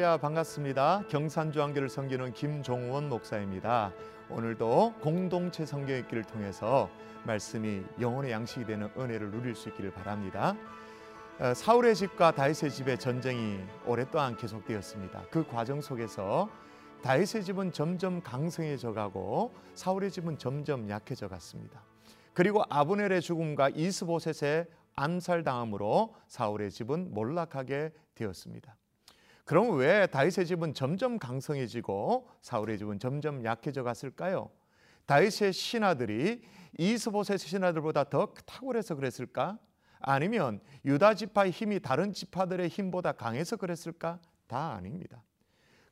할렐루야 반갑습니다. 경산주안교를 섬기는 김종원 목사입니다. 오늘도 공동체 성경 읽기를 통해서 말씀이 영혼의 양식이 되는 은혜를 누릴 수 있기를 바랍니다. 어, 사울의 집과 다윗의 집의 전쟁이 오랫동안 계속되었습니다. 그 과정 속에서 다윗의 집은 점점 강성해져 가고 사울의 집은 점점 약해져 갔습니다. 그리고 아브넬의 죽음과 이스보셋의 암살당함으로 사울의 집은 몰락하게 되었습니다. 그럼 왜 다윗의 집은 점점 강성해지고 사울의 집은 점점 약해져 갔을까요? 다윗의 신하들이 이스보셋의 신하들보다 더 탁월해서 그랬을까? 아니면 유다 지파의 힘이 다른 지파들의 힘보다 강해서 그랬을까? 다 아닙니다.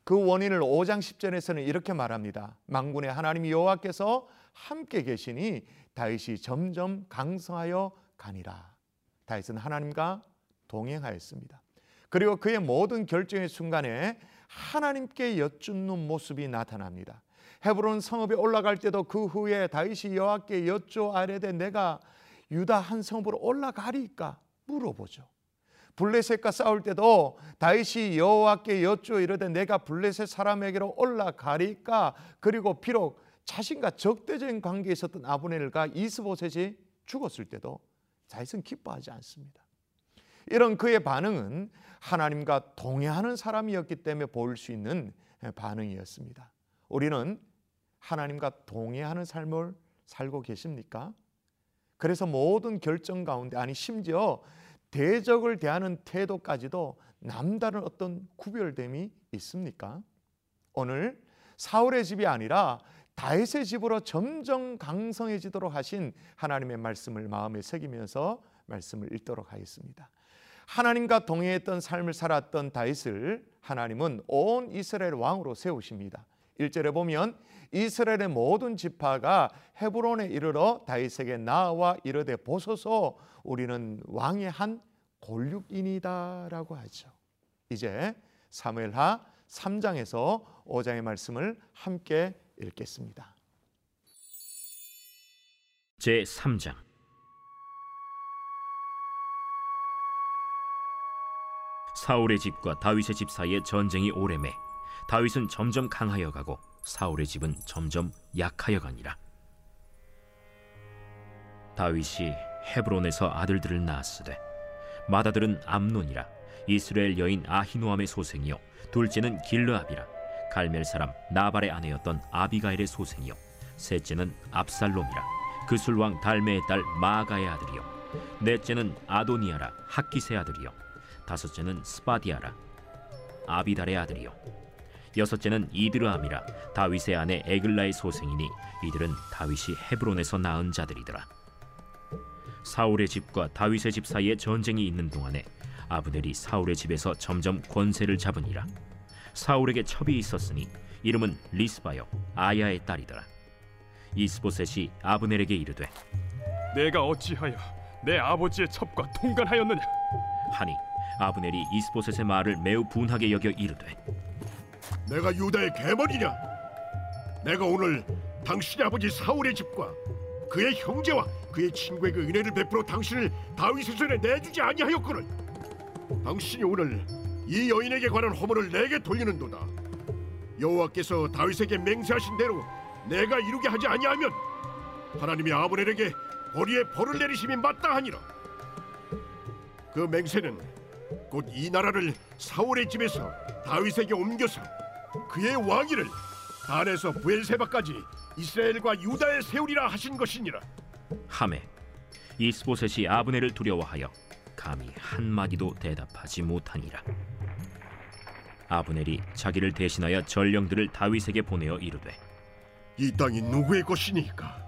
그 원인을 5장 10절에서는 이렇게 말합니다. 망군의 하나님 여호와께서 함께 계시니 다윗이 점점 강성하여 가니라. 다윗은 하나님과 동행하였습니다. 그리고 그의 모든 결정의 순간에 하나님께 여쭙는 모습이 나타납니다. 헤브론 성읍에 올라갈 때도 그 후에 다윗이 여호와께 여쭈 아뢰되 내가 유다 한 성읍으로 올라가리까 물어보죠. 블레셋과 싸울 때도 다윗이 여호와께 여쭈 이르되 내가 블레셋 사람에게로 올라가리까 그리고 비록 자신과 적대적인 관계에 있었던 아브넬과 이스보셋이 죽었을 때도 다윗은 기뻐하지 않습니다. 이런 그의 반응은 하나님과 동행하는 사람이었기 때문에 보일 수 있는 반응이었습니다. 우리는 하나님과 동행하는 삶을 살고 계십니까? 그래서 모든 결정 가운데 아니 심지어 대적을 대하는 태도까지도 남다른 어떤 구별됨이 있습니까? 오늘 사울의 집이 아니라 다윗의 집으로 점점 강성해지도록 하신 하나님의 말씀을 마음에 새기면서 말씀을 읽도록 하겠습니다. 하나님과 동행했던 삶을 살았던 다윗을 하나님은 온 이스라엘 왕으로 세우십니다. 1절에 보면 이스라엘의 모든 지파가 헤브론에 이르러 다윗에게 나와 이르되 보소서 우리는 왕의 한 골육인이다라고 하죠. 이제 사무엘하 3장에서 5장의 말씀을 함께 읽겠습니다. 제 3장 사울의 집과 다윗의 집 사이에 전쟁이 오래매 다윗은 점점 강하여 가고 사울의 집은 점점 약하여 가니라. 다윗이 헤브론에서 아들들을 낳았으되 맏아들은 암논이라 이스르엘 여인 아히노암의 소생이요 둘째는 길르압이라 갈멜 사람 나발의 아내였던 아비가일의 소생이요 셋째는 압살롬이라 그술 왕 달매의 딸 마아가의 아들이요 넷째는 아도니아라 학깃의 아들이요 다섯째는 스바디아라 아비달의 아들이요. 여섯째는 이드르암이라 다윗의 아내 에글라의 소생이니 이들은 다윗이 헤브론에서 낳은 자들이더라. 사울의 집과 다윗의 집 사이에 전쟁이 있는 동안에 아브넬이 사울의 집에서 점점 권세를 잡으니라. 사울에게 첩이 있었으니 이름은 리스바요 아야의 딸이더라. 이스보셋이 아브넬에게 이르되 내가 어찌하여 내 아버지의 첩과 통간하였느냐? 하니 아브넬이 이스보셋의 말을 매우 분하게 여겨 이르되 내가 유다의 개머리냐? 내가 오늘 당신의 아버지 사울의 집과 그의 형제와 그의 친구에게 은혜를 베풀어 당신을 다윗의 손에 내주지 아니하였거늘 당신이 오늘 이 여인에게 관한 허물을 내게 돌리는도다 여호와께서 다윗에게 맹세하신 대로 내가 이루게 하지 아니하면 하나님이 아브넬에게 거리에 벌을 내리심이 마땅하니라 그 맹세는 곧 이 나라를 사울의 집에서 다윗에게 옮겨서 그의 왕위를 단에서 부엘세바까지 이스라엘과 유다에 세우리라 하신 것이니라. 하메 이스보셋이 아브넬을 두려워하여 감히 한 마디도 대답하지 못하니라. 아브넬이 자기를 대신하여 전령들을 다윗에게 보내어 이르되 이 땅이 누구의 것이니까?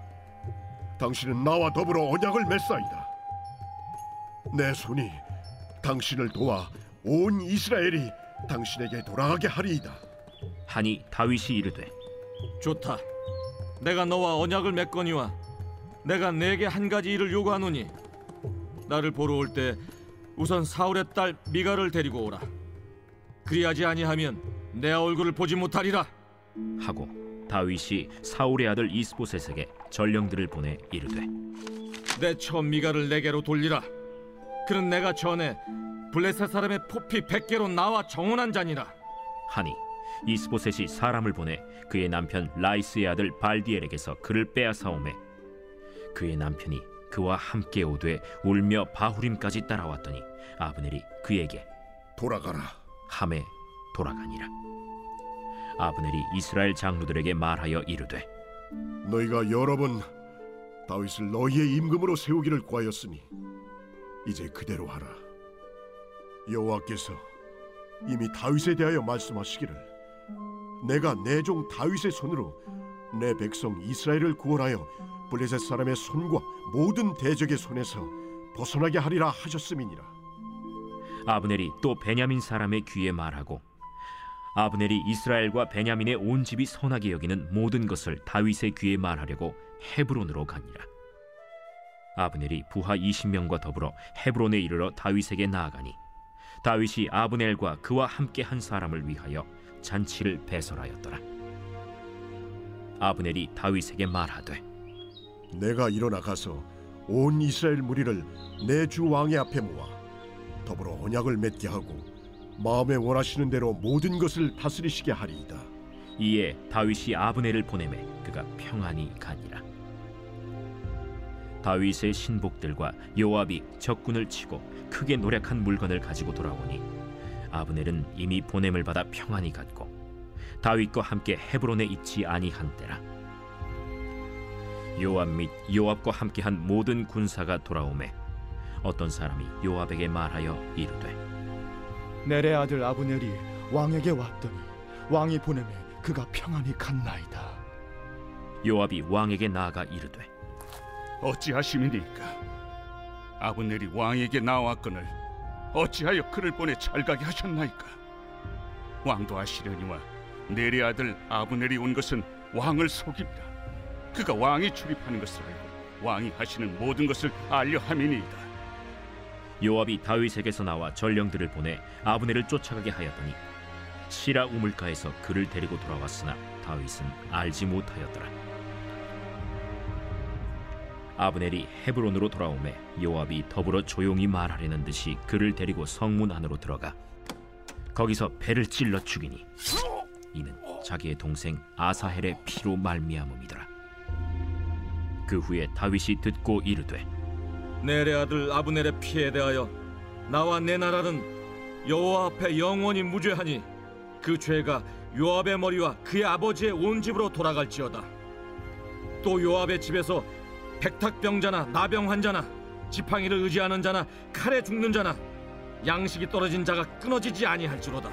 당신은 나와 더불어 언약을 맺사이다. 내 손이 당신을 도와 온 이스라엘이 당신에게 돌아가게 하리이다 하니 다윗이 이르되 좋다. 내가 너와 언약을 맺거니와 내가 내게 한 가지 일을 요구하노니 나를 보러 올 때 우선 사울의 딸 미가를 데리고 오라. 그리하지 아니하면 내 얼굴을 보지 못하리라. 하고 다윗이 사울의 아들 이스보셋에게 전령들을 보내 이르되 내처 미가를 내게로 돌리라. 그는 내가 전에 블레셋 사람의 포피 백개로 나와 정원한 자니라. 하니 이스보셋이 사람을 보내 그의 남편 라이스의 아들 발디엘에게서 그를 빼앗아오매 그의 남편이 그와 함께 오되 울며 바후림까지 따라왔더니 아브넬이 그에게 돌아가라. 함에 돌아가니라 아브넬이 이스라엘 장로들에게 말하여 이르되 너희가 여러 번 다윗을 너희의 임금으로 세우기를 구하였으니 이제 그대로 하라. 여호와께서 이미 다윗에 대하여 말씀하시기를 내가 내 종 다윗의 손으로 내 백성 이스라엘을 구원하여 블레셋 사람의 손과 모든 대적의 손에서 벗어나게 하리라 하셨음이니라. 아브넬이 또 베냐민 사람의 귀에 말하고 아브넬이 이스라엘과 베냐민의 온 집이 선하게 여기는 모든 것을 다윗의 귀에 말하려고 헤브론으로 가니라 아브넬이 부하 20명과 더불어 헤브론에 이르러 다윗에게 나아가니 다윗이 아브넬과 그와 함께 한 사람을 위하여 잔치를 배설하였더라 아브넬이 다윗에게 말하되 내가 일어나 가서 온 이스라엘 무리를 내 주 왕의 앞에 모아 더불어 언약을 맺게 하고 마음에 원하시는 대로 모든 것을 다스리시게 하리이다. 이에 다윗이 아브넬을 보내매 그가 평안히 가니라. 다윗의 신복들과 요압이 적군을 치고 크게 노력한 물건을 가지고 돌아오니 아브넬은 이미 보냄을 받아 평안히 갔고 다윗과 함께 헤브론에 있지 아니한 때라. 요압 및 요압과 함께한 모든 군사가 돌아오매 어떤 사람이 요압에게 말하여 이르되 내레 아들 아브넬이 왕에게 왔더니 왕이 보내매 그가 평안히 갔나이다. 요압이 왕에게 나아가 이르되 어찌하심이니까? 아브넬이 왕에게 나왔거늘 어찌하여 그를 보내 잘가게 하셨나이까? 왕도 아시려니와 내리 아들 아브넬이 온 것은 왕을 속입니다. 그가 왕이 출입하는 것을 알고 왕이 하시는 모든 것을 알려 함이니이다. 요압이 다윗에게서 나와 전령들을 보내 아브넬을 쫓아가게 하였더니 시라 우물가에서 그를 데리고 돌아왔으나 다윗은 알지 못하였더라. 아브넬이 헤브론으로 돌아오매 요압이 더불어 조용히 말하려는 듯이 그를 데리고 성문 안으로 들어가 거기서 배를 찔러 죽이니 이는 자기의 동생 아사헬의 피로 말미암음이더라. 그 후에 다윗이 듣고 이르되 내레 아들 아브넬의 피에 대하여 나와 내 나라는 여호와 앞에 영원히 무죄하니 그 죄가 요압의 머리와 그의 아버지의 온 집으로 돌아갈지어다. 또 요압의 집에서 백탁병자나 나병 환자나 지팡이를 의지하는 자나 칼에 죽는 자나 양식이 떨어진 자가 끊어지지 아니할지로다.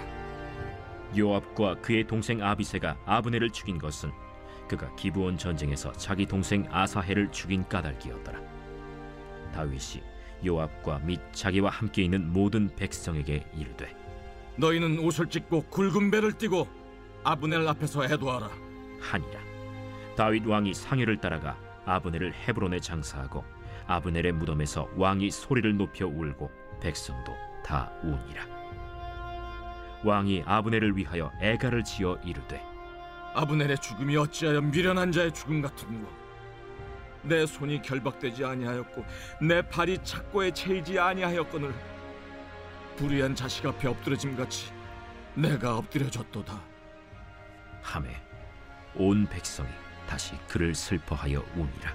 요압과 그의 동생 아비세가 아브넬을 죽인 것은 그가 기브온 전쟁에서 자기 동생 아사헬을 죽인 까닭이었더라. 다윗이 요압과 및 자기와 함께 있는 모든 백성에게 이르되 너희는 옷을 찢고 굵은 배를 띠고 아브넬 앞에서 애도하라. 하니라. 다윗 왕이 상회를 따라가 아브넬을 헤브론에 장사하고 아브넬의 무덤에서 왕이 소리를 높여 울고 백성도 다 우니라. 왕이 아브넬을 위하여 애가를 지어 이르되 아브넬의 죽음이 어찌하여 미련한 자의 죽음 같은고 내 손이 결박되지 아니하였고 내 발이 착고에 채이지 아니하였거늘 불의한 자식 앞에 엎드려짐 같이 내가 엎드려졌도다 함에 온 백성이 다시 그를 슬퍼하여 우니라.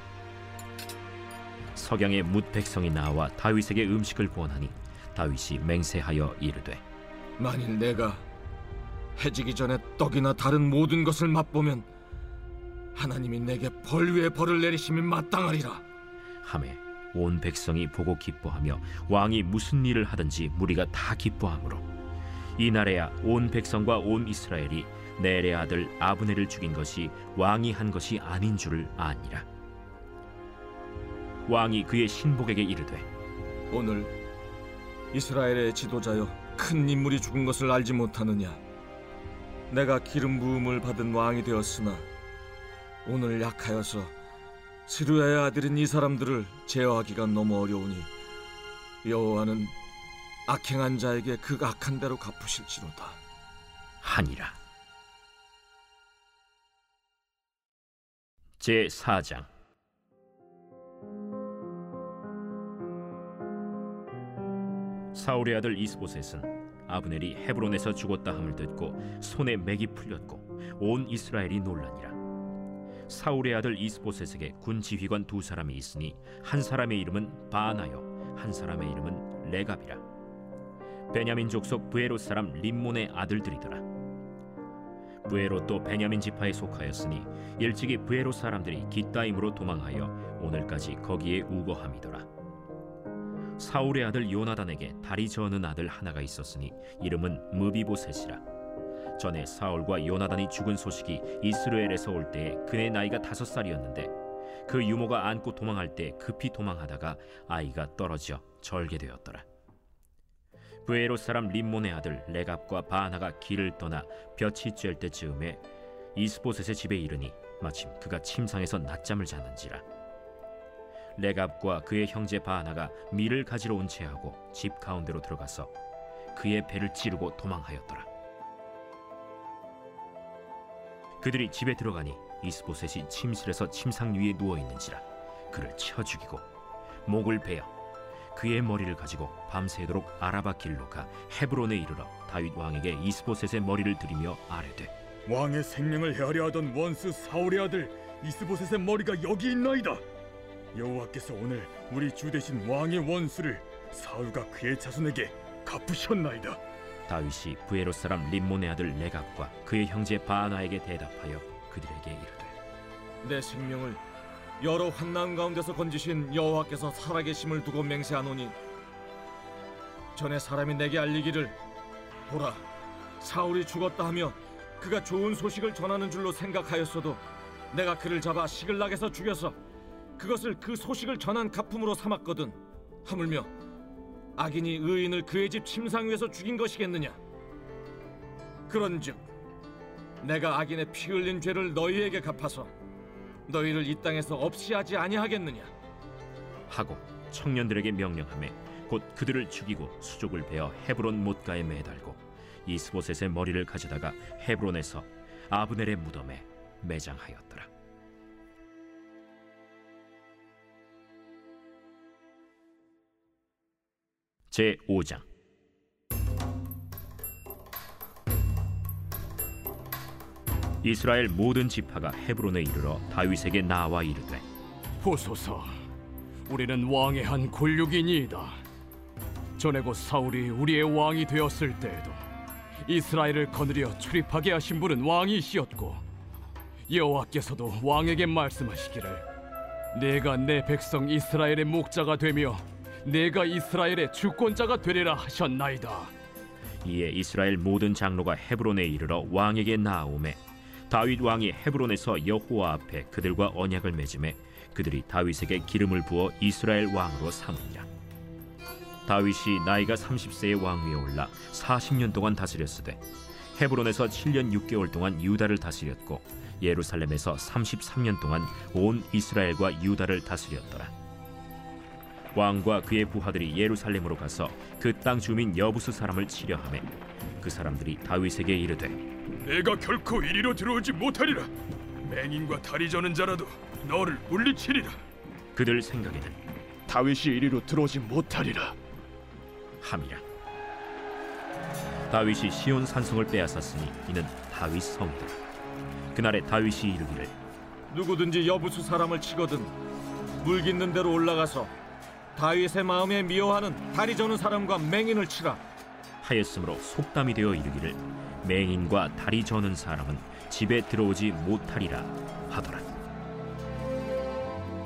석양의 뭇 백성이 나와 다윗에게 음식을 구원하니 다윗이 맹세하여 이르되 만일 내가 해지기 전에 떡이나 다른 모든 것을 맛보면 하나님이 내게 벌 위에 벌을 내리심이 마땅하리라 함에 온 백성이 보고 기뻐하며 왕이 무슨 일을 하든지 무리가 다 기뻐하므로 이날에야 온 백성과 온 이스라엘이 넬의 아들 아브넬을 죽인 것이 왕이 한 것이 아닌 줄을 아니라. 왕이 그의 신복에게 이르되 오늘 이스라엘의 지도자여 큰 인물이 죽은 것을 알지 못하느냐? 내가 기름 부음을 받은 왕이 되었으나 오늘 약하여서 스루야의 아들인 이 사람들을 제어하기가 너무 어려우니 여호와는 악행한 자에게 그 악한 대로 갚으실지로다. 하니라 제 4장. 사울의 아들 이스보셋은 아브넬이 헤브론에서 죽었다 함을 듣고 손에 맥이 풀렸고 온 이스라엘이 놀라니라. 사울의 아들 이스보셋에게 군 지휘관 두 사람이 있으니 한 사람의 이름은 바나요 한 사람의 이름은 레갑이라. 베냐민 족속 부에로 사람 림몬의 아들들이더라 부에롯도 베냐민 지파에 속하였으니 일찍이 부에롯 사람들이 기따임으로 도망하여 오늘까지 거기에 우거함이더라. 사울의 아들 요나단에게 다리 저는 아들 하나가 있었으니 이름은 무비보셋이라. 전에 사울과 요나단이 죽은 소식이 이스라엘에서 올 때에 그의 나이가 다섯 살이었는데 그 유모가 안고 도망할 때 급히 도망하다가 아이가 떨어져 절게 되었더라. 부에로 사람 림몬의 아들 레갑과 바나가 길을 떠나 볕이 쬐을 때 즈음에 이스보셋의 집에 이르니 마침 그가 침상에서 낮잠을 자는지라. 레갑과 그의 형제 바나가 밀을 가지러 온 채하고 집 가운데로 들어가서 그의 배를 찌르고 도망하였더라. 그들이 집에 들어가니 이스보셋이 침실에서 침상 위에 누워 있는지라 그를 쳐 죽이고 목을 베어 그의 머리를 가지고 밤새도록 아라바 길로 가 헤브론에 이르러 다윗 왕에게 이스보셋의 머리를 들이며 아뢰되 왕의 생명을 헤아려 하던 원수 사울의 아들 이스보셋의 머리가 여기 있나이다. 여호와께서 오늘 우리 주 대신 왕의 원수를 사울과 그의 자손에게 갚으셨나이다. 다윗이 부에로 사람 림몬의 아들 레갑과 그의 형제 바나에게 대답하여 그들에게 이르되 내 생명을 여러 환난 가운데서 건지신 여호와께서 살아계심을 두고 맹세하노니 전에 사람이 내게 알리기를 보라 사울이 죽었다 하며 그가 좋은 소식을 전하는 줄로 생각하였어도 내가 그를 잡아 시글락에서 죽여서 그것을 그 소식을 전한 가품으로 삼았거든. 하물며 악인이 의인을 그의 집 침상 위에서 죽인 것이겠느냐? 그런즉 내가 악인의 피 흘린 죄를 너희에게 갚아서 너희를 이 땅에서 없이 하지 아니하겠느냐 하고 청년들에게 명령하매 곧 그들을 죽이고 수족을 베어 헤브론 못가에 매달고 이스보셋의 머리를 가져다가 헤브론에서 아브넬의 무덤에 매장하였더라. 제 5장 이스라엘 모든 지파가 헤브론에 이르러 다윗에게 나와 이르되 보소서, 우리는 왕의 한 권력이니이다. 전에 곧 사울이 우리의 왕이 되었을 때에도 이스라엘을 거느려 출입하게 하신 분은 왕이시었고 여호와께서도 왕에게 말씀하시기를 내가 내 백성 이스라엘의 목자가 되며 내가 이스라엘의 주권자가 되리라 하셨나이다. 이에 이스라엘 모든 장로가 헤브론에 이르러 왕에게 나아오매 다윗 왕이 헤브론에서 여호와 앞에 그들과 언약을 맺음에 그들이 다윗에게 기름을 부어 이스라엘 왕으로 삼으니라 다윗이 나이가 30세의 왕 위에 올라 40년 동안 다스렸으되 헤브론에서 7년 6개월 동안 유다를 다스렸고 예루살렘에서 33년 동안 온 이스라엘과 유다를 다스렸더라. 왕과 그의 부하들이 예루살렘으로 가서 그 땅 주민 여부수 사람을 치려하매 그 사람들이 다윗에게 이르되 내가 결코 이리로 들어오지 못하리라. 맹인과 다리 저는 자라도 너를 물리치리라. 그들 생각에는 다윗이 이리로 들어오지 못하리라. 함이라 다윗이 시온 산성을 빼앗았으니 이는 다윗 성이다 그날에 다윗이 이르기를 누구든지 여부수 사람을 치거든 물 깃는 대로 올라가서 다윗의 마음에 미워하는 다리 저는 사람과 맹인을 치라 하였으므로 속담이 되어 이르기를 맹인과 다리 저는 사람은 집에 들어오지 못하리라 하더라.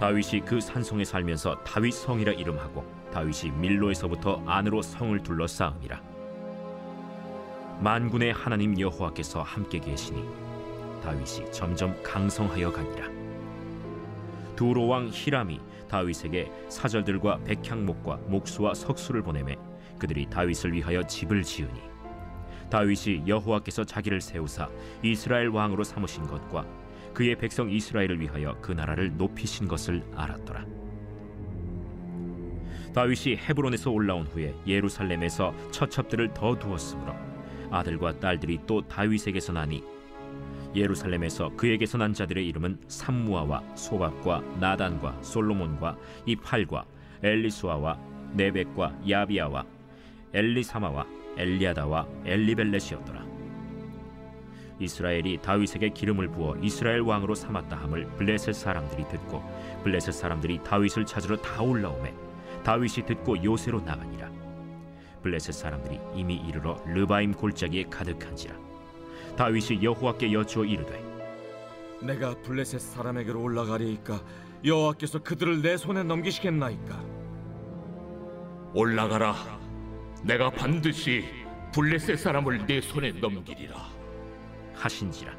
다윗이 그 산성에 살면서 다윗 성이라 이름하고 다윗이 밀로에서부터 안으로 성을 둘러싸음이라. 만군의 하나님 여호와께서 함께 계시니 다윗이 점점 강성하여 가니라. 두로 왕 히람이 다윗에게 사절들과 백향목과 목수와 석수를 보내매 그들이 다윗을 위하여 집을 지으니 다윗이 여호와께서 자기를 세우사 이스라엘 왕으로 삼으신 것과 그의 백성 이스라엘을 위하여 그 나라를 높이신 것을 알았더라. 다윗이 헤브론에서 올라온 후에 예루살렘에서 처첩들을 더 두었으므로 아들과 딸들이 또 다윗에게서 나니 예루살렘에서 그에게서 난 자들의 이름은 삼무아와 소박과 나단과 솔로몬과 이팔과 엘리수아와 네벡과 야비아와 엘리사마와 엘리아다와 엘리벨렛이었더라. 이스라엘이 다윗에게 기름을 부어 이스라엘 왕으로 삼았다 함을 블레셋 사람들이 듣고 블레셋 사람들이 다윗을 찾으러 다 올라오매 다윗이 듣고 요새로 나가니라. 블레셋 사람들이 이미 이르러 르바임 골짜기에 가득한지라. 다윗이 여호와께 여쭈어 이르되 내가 블레셋 사람에게로 올라가리이까 여호와께서 그들을 내 손에 넘기시겠나이까 올라가라. 내가 반드시 블레셋 사람을 내 손에 넘기리라. 하신지라.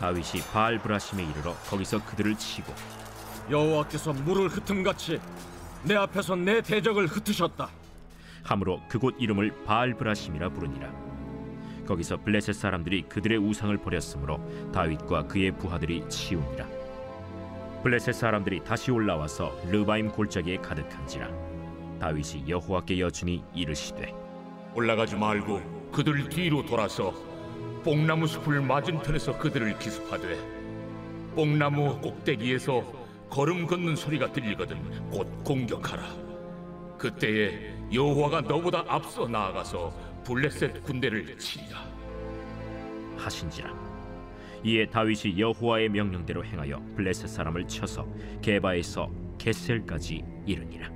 다윗이 바알 브라심에 이르러 거기서 그들을 치고 여호와께서 물을 흩음같이 내 앞에서 내 대적을 흩으셨다 함으로 그곳 이름을 바알 브라심이라 부르니라. 거기서 블레셋 사람들이 그들의 우상을 버렸으므로 다윗과 그의 부하들이 치우니라. 블레셋 사람들이 다시 올라와서 르바임 골짜기에 가득한지라. 다윗이 여호와께 여쭈니 이르시되 올라가지 말고 그들 뒤로 돌아서 뽕나무 숲을 맞은편에서 그들을 기습하되 뽕나무 꼭대기에서 걸음 걷는 소리가 들리거든 곧 공격하라. 그때에 여호와가 너보다 앞서 나아가서 블레셋 군대를 치리라. 하신지라. 이에 다윗이 여호와의 명령대로 행하여 블레셋 사람을 쳐서 게바에서 게셀까지 이르니라.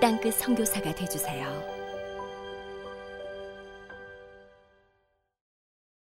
땅끝 선교사가 되주세요.